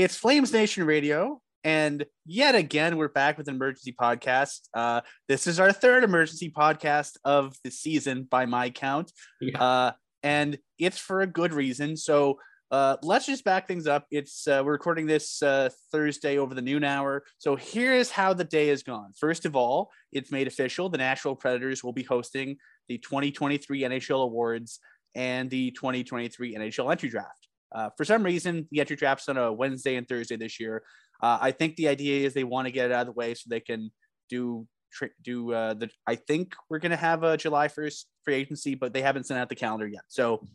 It's Flames Nation Radio, and yet again we're back with an emergency podcast. Uh, this is our third emergency podcast of the season by my count, uh, and it's for a good reason. So uh, let's just back things up. It's uh, we're recording this uh, Thursday over the noon hour. So here's how the day has gone. First of all, it's made official. The Nashville Predators will be hosting the 2023 NHL Awards and the 2023 NHL Entry Draft. Uh, for some reason, the entry draft's on a Wednesday and Thursday this year. Uh, I think the idea is they want to get it out of the way so they can do tri- do uh, the. I think we're gonna have a July 1st free agency, but they haven't sent out the calendar yet. So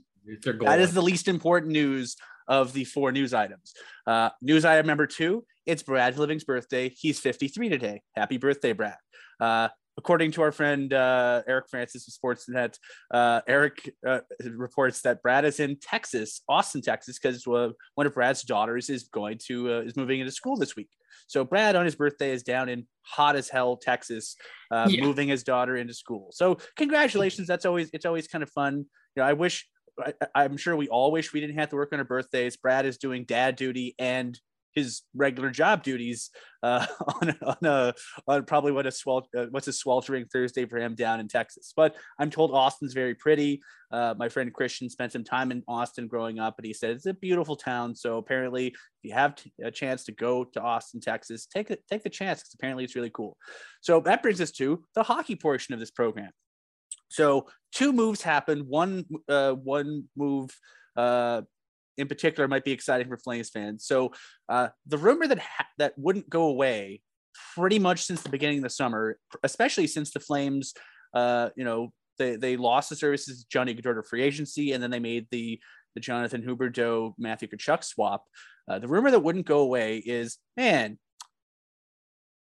that is the least important news of the four news items. Uh, news item number two: It's Brad Treliving's birthday. He's 53 today. Happy birthday, Brad. Uh, according to our friend uh, Eric Francis of Sportsnet, uh, Eric uh, reports that Brad is in Texas, Austin, Texas, because uh, one of Brad's daughters is going to uh, is moving into school this week. So Brad on his birthday is down in hot as hell Texas, uh, Yeah. moving his daughter into school. So congratulations. That's always it's always kind of fun. You know, I wish. I, I'm sure we all wish we didn't have to work on our birthdays. Brad is doing dad duty and his regular job duties uh, on, on a on probably what a swel uh, what's a sweltering Thursday for him down in Texas. But I'm told Austin's very pretty. Uh, my friend Christian spent some time in Austin growing up, and he said it's a beautiful town. So apparently, if you have t- a chance to go to Austin, Texas, take it take the chance because apparently it's really cool. So that brings us to the hockey portion of this program. So two moves happened. One uh, one move uh, in particular might be exciting for Flames fans. So uh, the rumor that ha- that wouldn't go away pretty much since the beginning of the summer, especially since the Flames, uh, you know, they they lost the services to Johnny Gaudreau to free agency, and then they made the the Jonathan Huberdeau Matthew Tkachuk swap. Uh, the rumor that wouldn't go away is, man,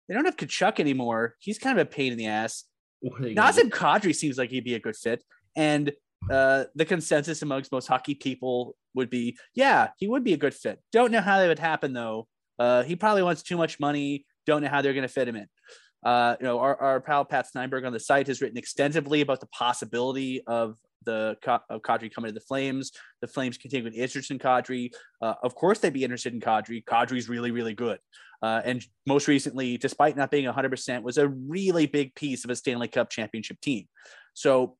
they don't have Tkachuk anymore. He's kind of a pain in the ass. Nazem Kadri seems like he'd be a good fit, and uh, the consensus amongst most hockey people would be, yeah, he would be a good fit. Don't know how that would happen though. Uh, he probably wants too much money. Don't know how they're going to fit him in. Uh, you know, our, our pal Pat Steinberg on the site has written extensively about the possibility of the of Kadri coming to the Flames. The Flames continuing interest in Kadri. Uh, of course, they'd be interested in Kadri. Kadri's really, really good. Uh, and most recently, despite not being 100%, was a really big piece of a Stanley Cup championship team. So,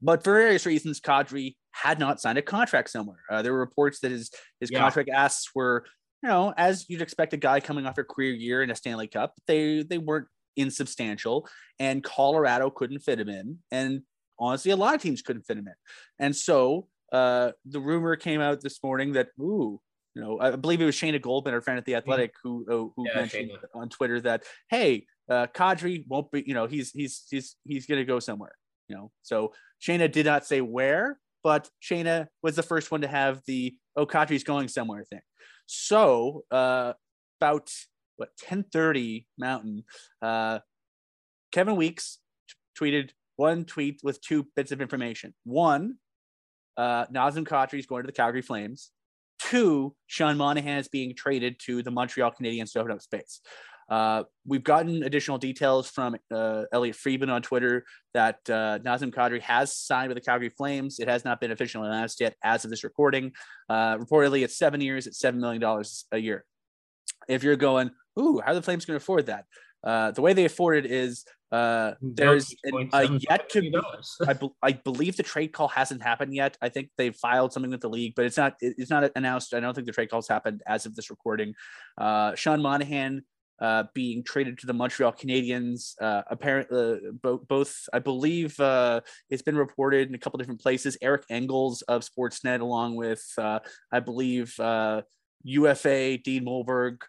but for various reasons, Kadri had not signed a contract somewhere. Uh, there were reports that his his Yeah. contract asks were, you know, as you'd expect a guy coming off a career year in a Stanley Cup, they they weren't insubstantial, and Colorado couldn't fit him in, and honestly, a lot of teams couldn't fit him in, and so uh, the rumor came out this morning that ooh. You know, I believe it was Shayna Goldman, our friend at the Athletic, who uh, who Yeah, mentioned Shayna. on Twitter that hey, uh, Kadri won't be. You know, he's he's he's he's going to go somewhere. You know, so Shayna did not say where, but Shayna was the first one to have the oh going somewhere thing. So uh, about what 10:30 Mountain, uh, Kevin Weeks t- tweeted one tweet with two bits of information. One, uh, Nazem Kadri is going to the Calgary Flames. Two, Sean Monahan is being traded to the Montreal Canadiens to open up space. Uh, we've gotten additional details from uh, Elliotte Friedman on Twitter that uh, Nazem Kadri has signed with the Calgary Flames. It has not been officially announced yet as of this recording. Uh, reportedly, it's seven years at $7 million a year. If you're going, ooh, how are the Flames going to afford that? Uh, the way they afford it is uh, there's an, a yet to be, I, be, I believe the trade call hasn't happened yet. I think they filed something with the league, but it's not it's not announced. I don't think the trade call's happened as of this recording. Uh, Sean Monahan uh, being traded to the Montreal Canadiens. Uh, apparently, uh, bo- both I believe uh, it's been reported in a couple different places. Eric Engels of Sportsnet, along with uh, I believe UFA Dean Molberg,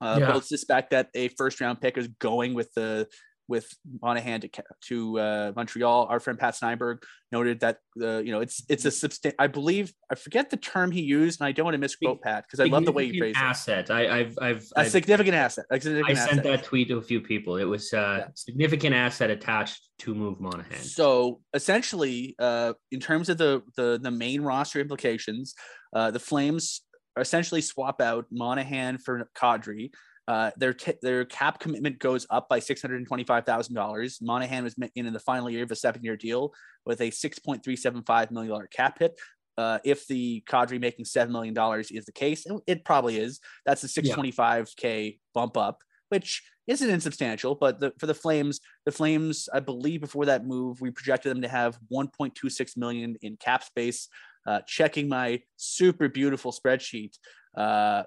yeah. both suspect that a first round pick is going with the with Monahan to to uh, Montreal. Our friend Pat Steinberg noted that uh, you know it's it's a substantial. I believe I forget the term he used, and I don't want to misquote Pat because I love the way he phrased asset. it. I, have I've a I've, significant asset. A significant I sent that tweet to a few people. It was uh, yeah. significant asset attached to move Monahan. So essentially, uh, in terms of the the the main roster implications, uh, the Flames essentially swap out Monahan for Kadri. Uh, their t- their cap commitment goes up by six hundred twenty five thousand dollars. Monahan was in, in the final year of a seven year deal with a six point three seven five million dollar cap hit. Uh, if the Kadri making seven million dollars is the case, it probably is. That's a six twenty five k bump up, which isn't insubstantial. But the, for the Flames, the Flames, I believe before that move, we projected them to have one point two six million in cap space. Uh, checking my super beautiful spreadsheet, uh,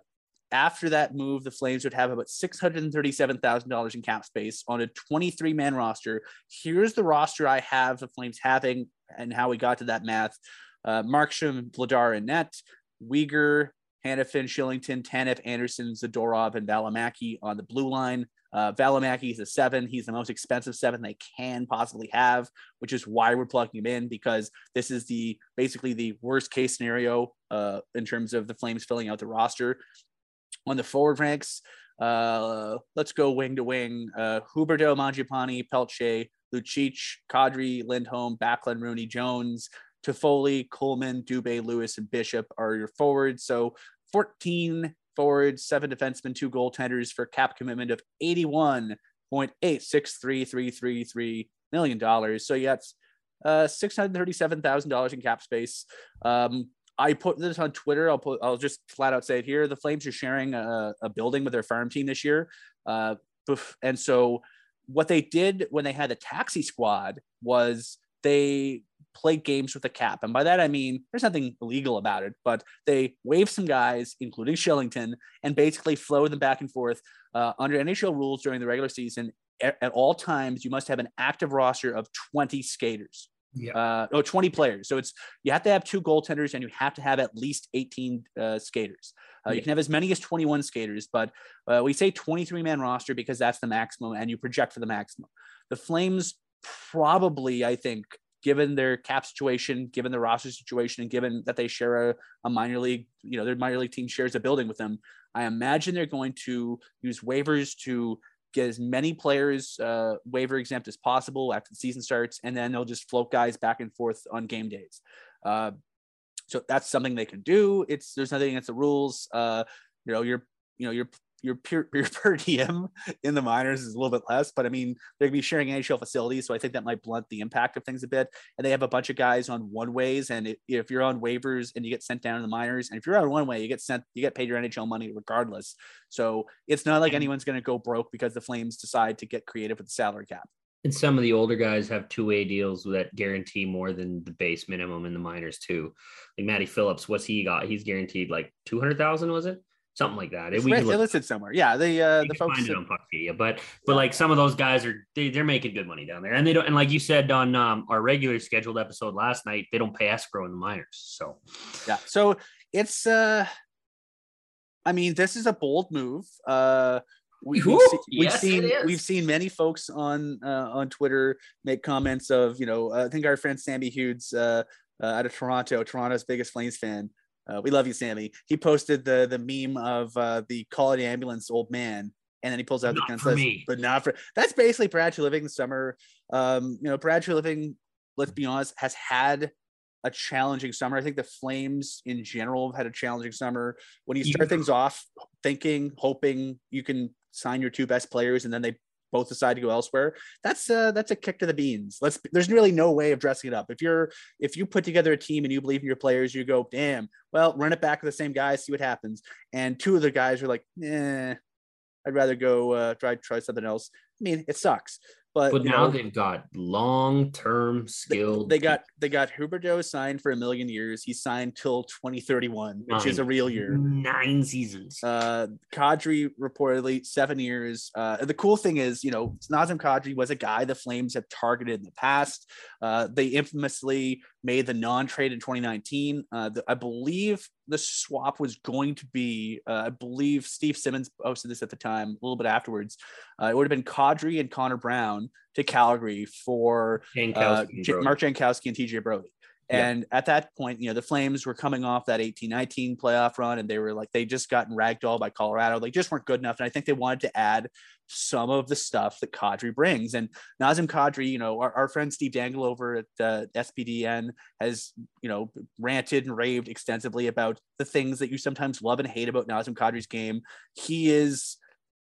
after that move, the Flames would have about $637,000 in cap space on a 23 man roster. Here's the roster I have the Flames having and how we got to that math. Uh, Markstrom, Vladar, and Net, Weegar, Hanifin, Kylington, Tanev, Andersson, Zadorov, and Valimaki on the blue line. Uh, Valimaki is a seven. He's the most expensive seven they can possibly have, which is why we're plugging him in because this is the basically the worst case scenario uh, in terms of the Flames filling out the roster on the forward ranks. Uh, let's go wing to wing. Uh, Huberdeau, Mangiapane, Pelletier, Lucic, Kadri, Lindholm, Backlund, Rooney, Jones, Toffoli, Coleman, Dubé, Lewis, and Bishop are your forwards. So 14 forwards, seven defensemen, two goaltenders for cap commitment of $81.863333 million. So yeah, it's uh, $637,000 in cap space. Um, I put this on Twitter. I'll put. I'll just flat out say it here. The Flames are sharing a, a building with their farm team this year, uh, and so what they did when they had the taxi squad was they played games with the cap, and by that I mean there's nothing illegal about it, but they waived some guys, including Kylington, and basically flowed them back and forth uh, under NHL rules during the regular season. At, at all times, you must have an active roster of 20 skaters. Yeah. Uh, oh, 20 players. So it's you have to have two goaltenders and you have to have at least 18 uh, skaters. Uh, yeah. You can have as many as 21 skaters, but uh, we say 23 man roster because that's the maximum and you project for the maximum. The Flames probably, I think, given their cap situation, given the roster situation, and given that they share a, a minor league, you know, their minor league team shares a building with them, I imagine they're going to use waivers to get as many players uh, waiver exempt as possible after the season starts, and then they'll just float guys back and forth on game days. Uh, so that's something they can do. It's there's nothing against the rules. Uh, you know, you're you know you're your per, your per diem in the minors is a little bit less, but I mean, they're gonna be sharing NHL facilities, so I think that might blunt the impact of things a bit. And they have a bunch of guys on one ways, and it, if you're on waivers and you get sent down to the minors, and if you're on one way, you get sent, you get paid your NHL money regardless. So it's not like anyone's gonna go broke because the Flames decide to get creative with the salary cap. And some of the older guys have two way deals that guarantee more than the base minimum in the minors too. Like Matty Phillips, what's he got? He's guaranteed like two hundred thousand, was it? Something like that. It's we look, listed somewhere. Yeah, the uh, the folks find it on Puckpedia, but but like some of those guys are they, they're making good money down there, and they don't. And like you said on um, our regular scheduled episode last night, they don't pay escrow in the minors. So yeah, so it's uh, I mean, this is a bold move. Uh, we, have seen, we've yes, seen we've seen many folks on uh, on Twitter make comments of you know I think our friend Sammy Hughes uh, uh, out of Toronto, Toronto's biggest Flames fan, uh, we love you, Sammy. He posted the the meme of uh, the call ambulance old man, and then he pulls out not the gun. Says, me. But not for that's basically Brad Treliving summer. Um, you know, Brad Treliving. let's be honest, has had a challenging summer. I think the Flames in general have had a challenging summer. When you start yeah. things off thinking, hoping you can sign your two best players, and then they both decide to go elsewhere, that's uh, that's a kick to the beans. Let's there's really no way of dressing it up. If you're if you put together a team and you believe in your players, you go, damn, well, run it back with the same guys, see what happens. And two of the guys are like, eh, I'd rather go uh, try try something else. I mean, it sucks, but, But now know, they've got long term they, skilled. they got they got Huberdeau signed for a million years. He's signed till 2031, which is a real year. Nine seasons. Uh, Kadri reportedly seven years. Uh, the cool thing is, you know, Nazem Kadri was a guy the Flames have targeted in the past. Uh, they infamously made the non-trade in 2019. Uh, the, I believe the swap was going to be, uh, I believe Steve Simmons posted this at the time, a little bit afterwards. Uh, it would have been Kadri and Connor Brown to Calgary for uh, Jankowski J- Mark Jankowski and TJ Brody. Yeah. And at that point, you know, the Flames were coming off that 18 19 playoff run and they were like, they just gotten ragdolled by Colorado. They just weren't good enough. And I think they wanted to add some of the stuff that Kadri brings. And Nazem Kadri, you know, our, our friend Steve Dangle over at uh, SDPN has, you know, ranted and raved extensively about the things that you sometimes love and hate about Nazem Kadri's game. He is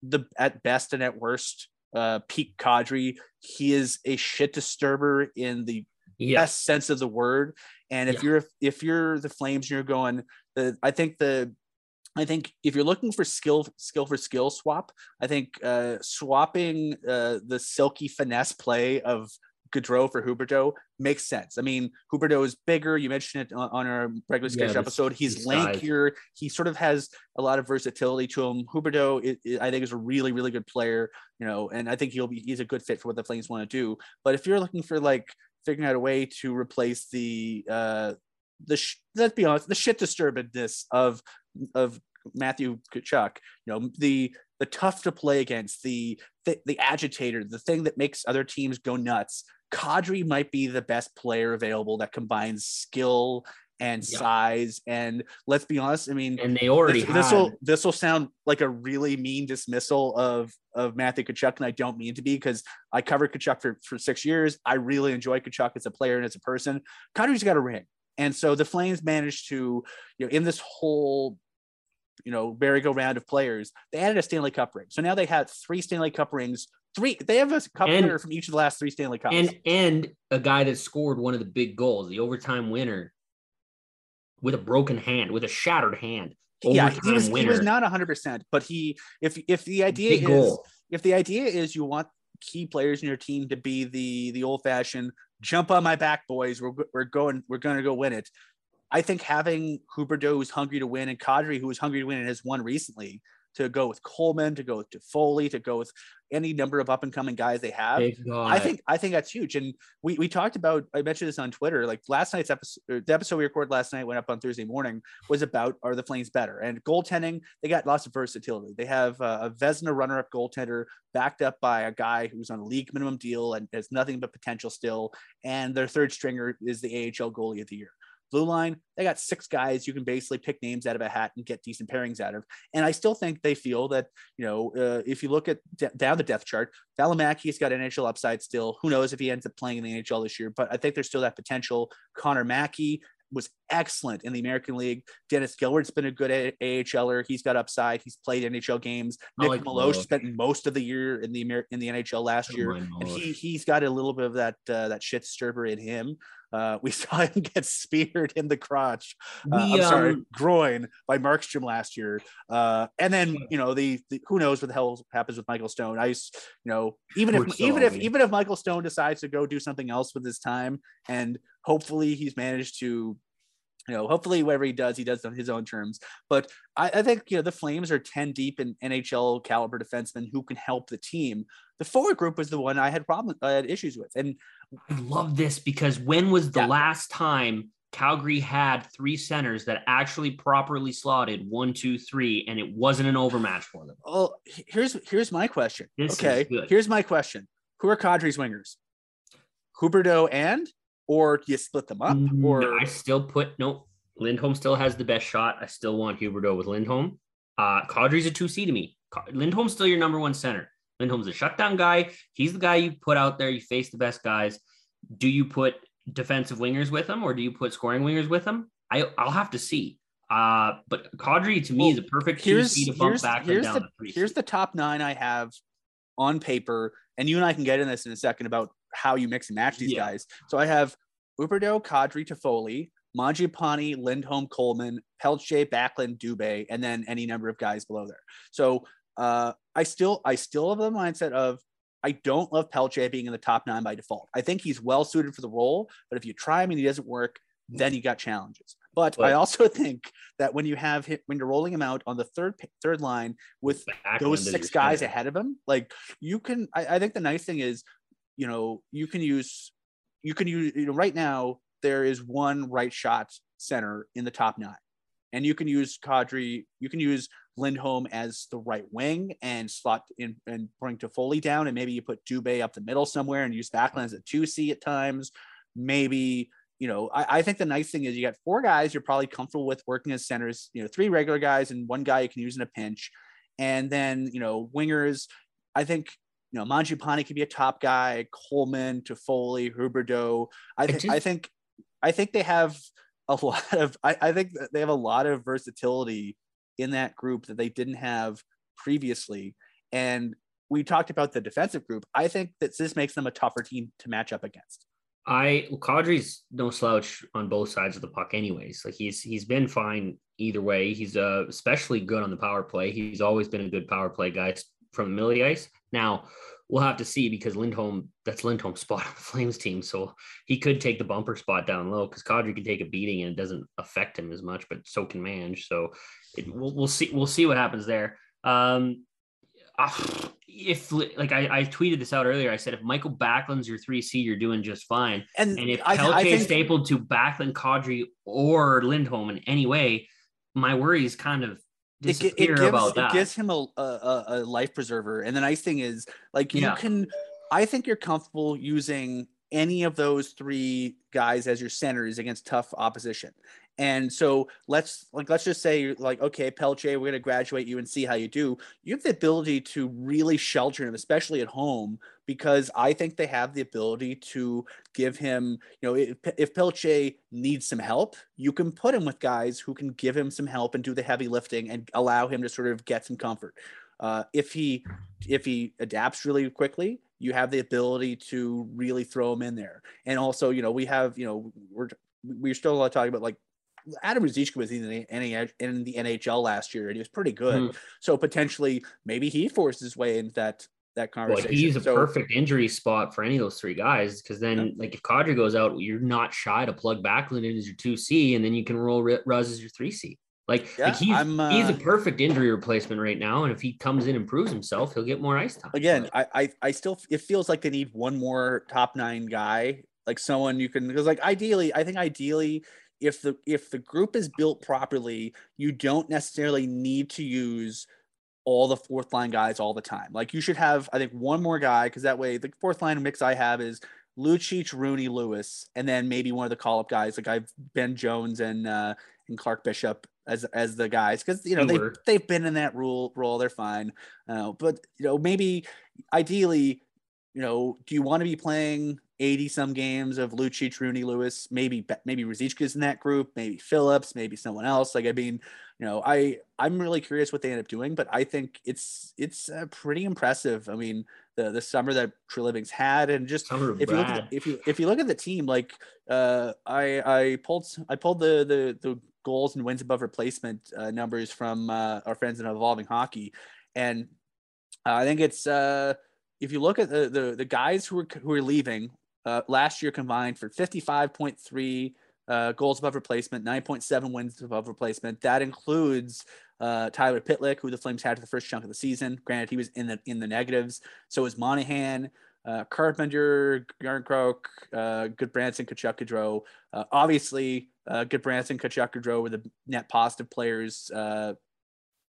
the at best and at worst uh, peak Kadri. He is a shit disturber in the yeah. best sense of the word. And if Yeah. you're if you're the Flames, and you're going. The I think the I think if you're looking for skill skill for skill swap, I think uh, swapping uh, the silky finesse play of Gaudreau for Huberdeau makes sense. I mean, Huberdeau is bigger. You mentioned it on, on our regular Yeah, schedule the- episode. He's size. lankier. He sort of has a lot of versatility to him. Huberdeau, I think, is a really, really good player. You know, and I think he'll be he's a good fit for what the Flames want to do. But if you're looking for like figuring out a way to replace the uh the sh- let's be honest the shit disturbedness of of Matthew Tkachuk you know the the tough to play against the, the the agitator the thing that makes other teams go nuts Kadri might be the best player available that combines skill and Yeah. size and let's be honest I mean and they already this, this will this will sound like a really mean dismissal of of Matthew Tkachuk, and I don't mean to be because I covered Tkachuk for, for six years. I really enjoy Tkachuk as a player and as a person. Kadri's got a ring, and so the Flames managed to, you know, in this whole, you know, merry-go-round of players, they added a Stanley Cup ring. So now they have three Stanley Cup rings. Three, they have a cup And- winner from each of the last three Stanley Cups. and and a guy that scored one of the big goals, the overtime winner, with a broken hand, with a shattered hand. yeah, he was, he was not 100%, but he, if if the idea Big is, goal. if the idea is you want key players in your team to be the the old fashioned jump on my back boys we're, we're going we're going to go win it i think having huberdeau who's hungry to win and kadri who was hungry to win and has won recently to go with coleman to go with Foley, to go with any number of up and coming guys they have I think I think that's huge. And we we talked about I mentioned this on Twitter. Like last night's episode, the episode we recorded last night went up on Thursday morning was about are the Flames better? And goaltending, they got lots of versatility. They have uh, a Vezina runner-up goaltender backed up by a guy who's on a league minimum deal and has nothing but potential still. And their third stringer is the AHL goalie of the year. Blue line, they got six guys you can basically pick names out of a hat and get decent pairings out of. And I still think they feel that, you know, uh, if you look at down the depth chart, Valimaki's got NHL upside still. Who knows if he ends up playing in the NHL this year? But I think there's still that potential. Connor Mackey was excellent in the American League. Dennis Gilbert's been a good A- AHLer. He's got upside. He's played NHL games. Nick like Meloche. spent most of the year in the Amer- in the NHL last year, and he he's got a little bit of that uh, that shit disturber in him. Uh, we saw him get speared in the crotch. Uh, We, I'm sorry, um, groin by Markstrom last year. Uh, and then you know the, the who knows what the hell happens with Michael Stone. I, you know, even if even if Stone. even if Michael Stone decides to go do something else with his time, and hopefully he's managed to. You know, hopefully whatever he does, he does on his own terms. But I, I think you know the Flames are ten deep in NHL caliber defensemen who can help the team. The forward group was the one I had problems, I had issues with, and I love this because when was the Yeah. last time Calgary had three centers that actually properly slotted one, two, three, and it wasn't an overmatch for them? Oh, here's here's my question. This okay, here's my question: Who are Kadri's wingers? Huberdeau and, or do you split them up? Mm, Or I still put no. Lindholm still has the best shot. I still want Huberdeau with Lindholm. Uh, Kadri's a two C to me. Lindholm's still your number one center. Lindholm's a shutdown guy. He's the guy you put out there. You face the best guys. Do you put defensive wingers with him, or do you put scoring wingers with him? I I'll have to see. Uh, but Kadri to me Well, is a perfect two here's C to bump here's back and here's down the here's the top nine I have on paper, and you and I can get in this in a second about how you mix and match these Yeah. guys. So I have Huberdeau, Kadri, Toffoli, Mangiapane, Lindholm, Coleman, Pelletier, Backlund, Dubé, and then any number of guys below there. So uh, I still I still have the mindset of I don't love Pelletier being in the top nine by default. I think he's well suited for the role, but if you try him and he doesn't work, then you got challenges. But, but I also think that when you have him, when you're rolling him out on the third third line with those six guys ahead of him, like you can. I, I think the nice thing is, you know, you can use you can use you know right now there is one right shot center in the top nine, and you can use Kadri. You can use Lindholm as the right wing and slot in and bring Toffoli down, and maybe you put Dubé up the middle somewhere and use Backlund as a two C at times. Maybe you know, I, I, think the nice thing is you got four guys you're probably comfortable with working as centers, you know, three regular guys and one guy you can use in a pinch. And then, you know, wingers, I think, you know, Mangiapane could be a top guy, Coleman, Toffoli, Huberdeau. I think, I think, I think they have a lot of, I, I think they have a lot of versatility in that group that they didn't have previously. And we talked about the defensive group. I think that this makes them a tougher team to match up against. I Kadri's no slouch on both sides of the puck, anyways. Like he's he's been fine either way. He's uh, especially good on the power play. He's always been a good power play guy from the middle of the ice. Now we'll have to see because Lindholm that's Lindholm's spot on the Flames team, so he could take the bumper spot down low because Kadri can take a beating and it doesn't affect him as much, but so can Mange. So it, we'll, we'll see we'll see what happens there. Um, uh, if like I, I, tweeted this out earlier, I said if Michael Backlund's your three C, you're doing just fine. And, and if I, Pelletier I think, stapled to Backlund, Kadri, or Lindholm in any way, my worry is kind of it, it gives. It gives him a, a, a life preserver. And the nice thing is, like you yeah. can, I think you're comfortable using any of those three guys as your centers against tough opposition. And so let's like let's just say like okay, Pelletier, we're gonna graduate you and see how you do. You have the ability to really shelter him, especially at home, because I think they have the ability to give him, you know, if, if Pelletier needs some help, you can put him with guys who can give him some help and do the heavy lifting and allow him to sort of get some comfort. Uh, if he if he adapts really quickly, you have the ability to really throw him in there. And also, you know, we have, you know, we're we're still a lot talking about like Adam Ruzicka was in the, in the NHL last year, and he was pretty good. Mm. So potentially, maybe he forced his way into that that conversation. Well, he's a so, perfect injury spot for any of those three guys because then, yeah. like, if Kadri goes out, you're not shy to plug Backlund in as your two C, and then you can roll Ruz as your three C. Like, yeah, like he's uh, he's a perfect injury replacement right now, and if he comes in and proves himself, he'll get more ice time. Again, I, I I still it feels like they need one more top nine guy, like someone you can because like ideally, I think ideally if the if the group is built properly, you don't necessarily need to use all the fourth line guys all the time. Like you should have, I think, one more guy because that way the fourth line mix I have is Lucic, Rooney, Lewis, and then maybe one of the call up guys like I've Ben Jones and uh, and Clark Bishop as as the guys because you know they they've been in that rule role they're fine. Uh, but you know maybe ideally, you know, do you want to be playing 80 some games of Lucic, Rooney, Lewis, maybe maybe Ruzicka's in that group, maybe Phillips, maybe someone else. Like I mean, you know, I I'm really curious what they end up doing, but I think it's it's uh, pretty impressive. I mean, the the summer that Treliving's had, and just if you look at the, if you if you look at the team, like uh, I I pulled I pulled the the the goals and wins above replacement uh, numbers from uh, our friends in Evolving Hockey, and uh, I think it's uh if you look at the the, the guys who are who are leaving uh, last year combined for 55.3 uh, goals above replacement, 9.7 wins above replacement. That includes uh, Tyler Pitlick, who the Flames had for the first chunk of the season. Granted, he was in the in the negatives. So is Monahan, uh, Carpenter, Jarnkrok, uh, Gudbranson, Tkachuk, Gaudreau. Uh, obviously, uh, Gudbranson, Tkachuk, Gaudreau were the net positive players uh,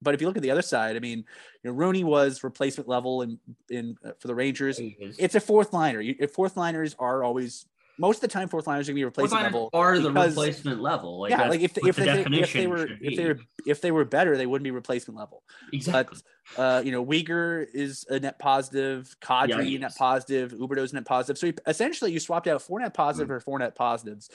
but if you look at the other side, I mean, you know, Rooney was replacement level in in uh, for the Rangers. It's a fourth liner. You, fourth liners are always most of the time fourth liners are going to be replacement level. Are the replacement level? Like yeah, like if, if, the they, if they were if they were if they were better, they wouldn't be replacement level. Exactly. But uh, you know, Weegar is a net positive. Kadri yeah, net positive. Huberdeau's net positive. So essentially, you swapped out four net positive mm. or four net positives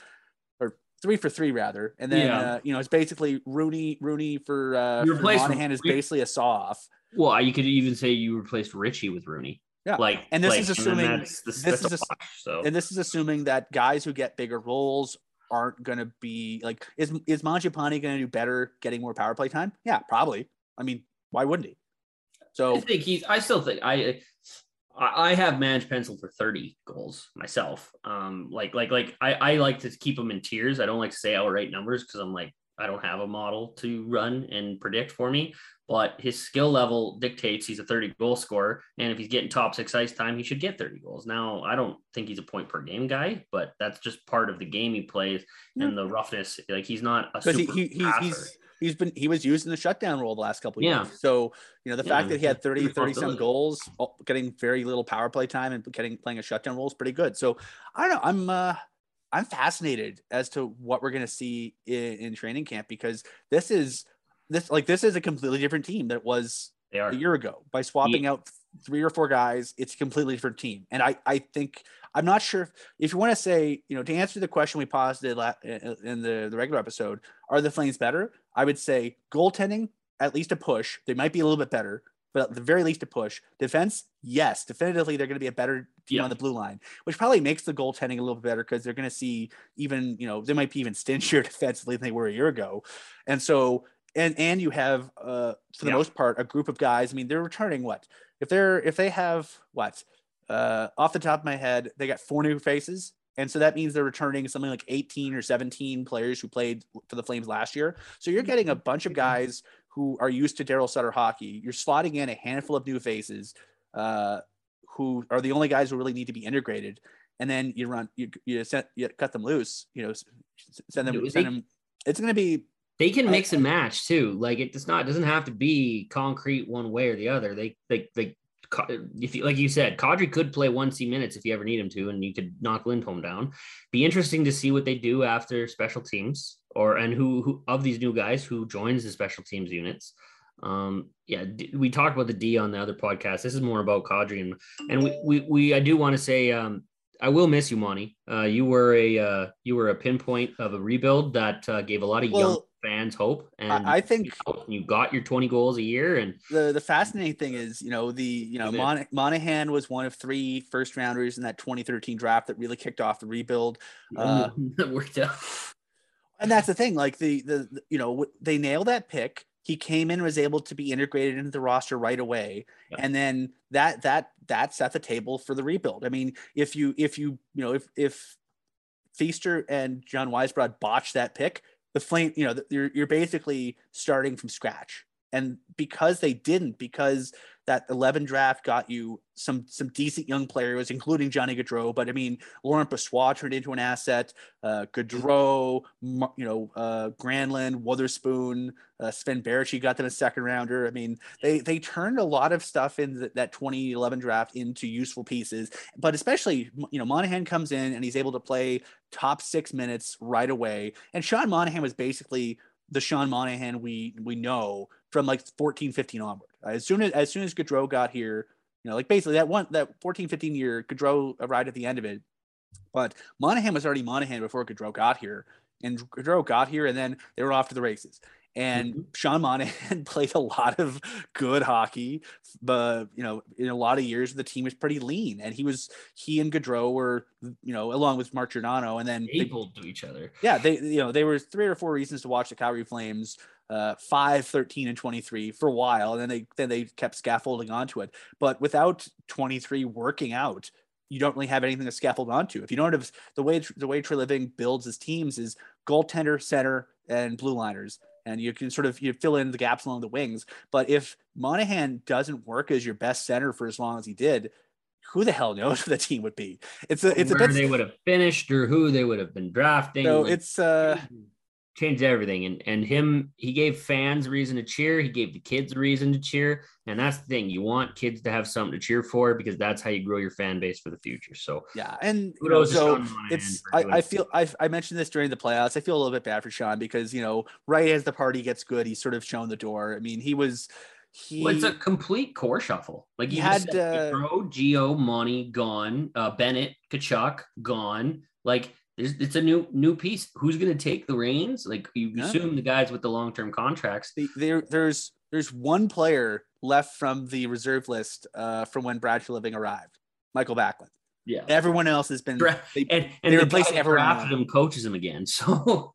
or three for three rather, and then yeah. uh, you know it's basically Rooney Rooney for, uh, for Monahan is basically a saw off. Well, you could even say you replaced Ritchie with Rooney. Yeah, like and this like, is assuming this, this is a, so. and this is assuming that guys who get bigger roles aren't going to be like is is Mangiapane going to do better getting more power play time? Yeah, probably. I mean, why wouldn't he? So I think he's. I still think I. I have managed pencil for 30 goals myself. Um, like, like, like I, I like to keep them in tiers. I don't like to say outright numbers because I'm like, I don't have a model to run and predict for me. But his skill level dictates he's a 30 goal scorer. And if he's getting top six ice time, he should get 30 goals. Now, I don't think he's a point per game guy, but that's just part of the game he plays and the roughness. Like, he's not a super he, he, he's, passer. he's he's been he was used in the shutdown role the last couple of Yeah. years. So you know the Yeah, fact that he had 30 30 some goals, getting very little power play time and getting playing a shutdown role is pretty good. So I don't know. I'm uh I'm fascinated as to what we're gonna see in, in training camp because this is this like this is a completely different team that was a year ago. By swapping out three or four guys it's a completely different team. And i i think i'm not sure if, if you want to say you know to answer the question we posited la- in in the the regular episode are the flames better? I would say goaltending at least a push. They might be a little bit better but at the very least a push. Defense yes definitively they're going to be a better team Yeah. on the blue line which probably makes the goaltending a little bit better because they're going to see even you know they might be even stingier defensively than they were a year ago. And so and and you have uh for the Yeah. most part a group of guys i mean they're returning what? If they're if they have what? Uh off the top of my head they got four new faces. And so that means they're returning something like 18 or 17 players who played for the flames last year. So you're getting a bunch of guys who are used to daryl sutter hockey you're slotting in a handful of new faces uh who are the only guys who really need to be integrated and then you run you you, set, you cut them loose you know send them send them it's going to be They can mix and match too. Like it does not doesn't have to be concrete one way or the other. They they they if you like you said, Kadri could play one C minutes if you ever need him to, and you could knock Lindholm down. Be interesting to see what they do after special teams, or and who who of these new guys who joins the special teams units. Um, yeah, we talked about the D on the other podcast. This is more about Kadri, and and we we, we I do want to say um, I will miss you, Monty. Uh, you were a uh, you were a pinpoint of a rebuild that uh, gave a lot of young fans hope, and I, I think you, know, you got your twenty goals a year, and the the fascinating thing is, you know, the you know Mon- Monahan was one of three first rounders in that 2013 draft that really kicked off the rebuild. Uh, that worked out. And that's the thing like the, the the- you know they nailed that pick. He came in and was able to be integrated into the roster right away. Yeah. and then that that that set the table for the rebuild. I mean if you if you you know if if feaster and john weisbrod botched that pick the flame you know you're, you're basically starting from scratch and because they didn't because that 11 draft got you some some decent young players including johnny gaudreau but i mean laurent Brossoit turned into an asset uh, Gaudreau, you know, uh, Granlund, Wotherspoon, uh, Sven Baertschi got them a second rounder. I mean, they they turned a lot of stuff in th- that 2011 draft into useful pieces. But especially, you know, Monahan comes in and he's able to play top six minutes right away. And Sean Monahan was basically the Sean Monahan we we know from like 14, 15 onward. As soon as as soon as Gaudreau got here, you know, like basically that one that 14, 15 year Gaudreau arrived at the end of it. But Monahan was already Monahan before Gaudreau got here, and Gaudreau got here, and then they were off to the races. And Mhm. Sean Monahan played a lot of good hockey, but you know, in a lot of years the team was pretty lean, and he was he and Gaudreau were you know along with Mark Giordano, and then Able to each other. yeah, they you know they were three or four reasons to watch the Calgary Flames. Uh, 5 13 and 23 for a while and then they then they kept scaffolding onto it but without 23 working out you don't really have anything to scaffold onto if you don't have the way the way Treliving builds his teams is goaltender center and blue liners and you can sort of you fill in the gaps along the wings but if Monahan doesn't work as your best center for as long as he did who the hell knows who the team would be it's a it's a where bit they would have finished or who they would have been drafting. so like, it's uh changed everything. And and him, he gave fans reason to cheer. He gave the kids reason to cheer. And that's the thing. You want kids to have something to cheer for because that's how you grow your fan base for the future. So Yeah, and you know, so it's I, I feel I I mentioned this during the playoffs. I feel a little bit bad for Sean because you know right as the party gets good, he's sort of shown the door. I mean, he was he Well, it's a complete core shuffle. Like He you had, said, uh, Gaudreau, Gio, Monty gone, uh, Bennett, Tkachuk gone. Like there's, it's a new new piece. Who's going to take the reins? Like you Yeah. assume the guys with the long term contracts. there there's there's one player left from the reserve list uh, from when Brad Treliving arrived, Michael Backlund. Yeah. Everyone else has been they- and they and the replaced everyone else. him coaches him again. So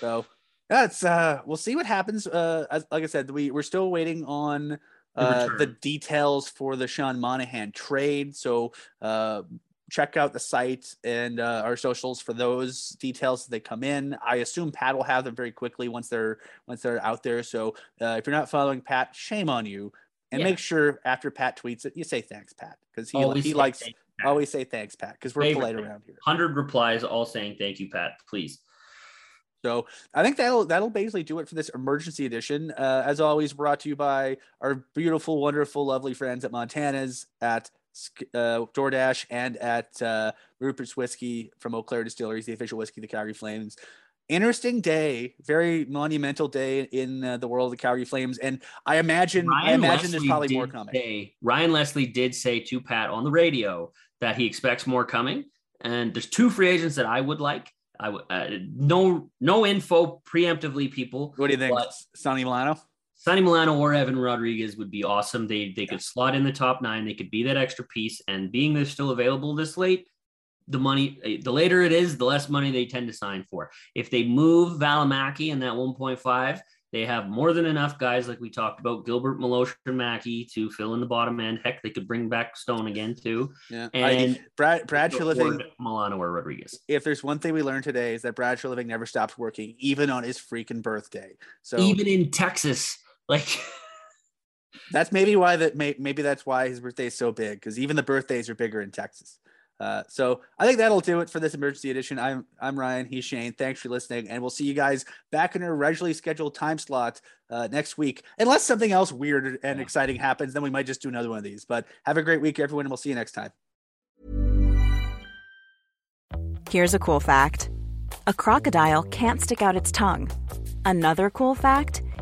So that's uh we'll see what happens. Uh as, like I said, we we're still waiting on uh, the details for the Sean Monahan trade. So uh, check out the site and uh, our socials for those details as they come in. I assume Pat will have them very quickly once they're once they're out there. So uh, if you're not following Pat, shame on you. And Yeah. make sure after Pat tweets it, you say thanks, Pat, because he Always he likes thank you, Pat. always say thanks, Pat, because we're Favorite polite thing. around here. 100 replies all saying thank you, Pat. Please. So I think that'll that'll basically do it for this emergency edition. Uh, as always, brought to you by our beautiful, wonderful, lovely friends at Montana's at uh, DoorDash and at uh, Rupert's Whiskey from Eau Claire Distilleries, the official whiskey of the Calgary Flames. Interesting day, very monumental day in uh, the world of the Calgary Flames, and I imagine I imagine there's probably more coming. say- Ryan Leslie did say to Pat on the radio that he expects more coming, and there's two free agents that I would like. I would uh, no no info preemptively, people. What do you think, Sonny Milano? Sonny Milano or Evan Rodrigues would be awesome. They they could slot in the top nine. They could be that extra piece. And being they're still available this late, the money eh, the later it is, the less money they tend to sign for. If they move Valimaki in that 1.5, they have more than enough guys like we talked about, Gilbert, Meloche, and Mackey to fill in the bottom end. Heck, they could bring back Stone again too. Yeah, And- I, Brad Brad Treliving Milano or Rodrigues. if there's one thing we learned today is that Brad Treliving never stops working, even on his freaking birthday. So Even in Texas, like that's maybe why that may, maybe that's why his birthday is so big because even the birthdays are bigger in Texas. Uh, so I think that'll do it for this emergency edition. I'm I'm Ryan. He's Shane. Thanks for listening, and we'll see you guys back in our regularly scheduled time slot uh, next week. Unless something else weird and Yeah. exciting happens, then we might just do another one of these. But have a great week, everyone, and we'll see you next time. Here's a cool fact a crocodile can't stick out its tongue. Another cool fact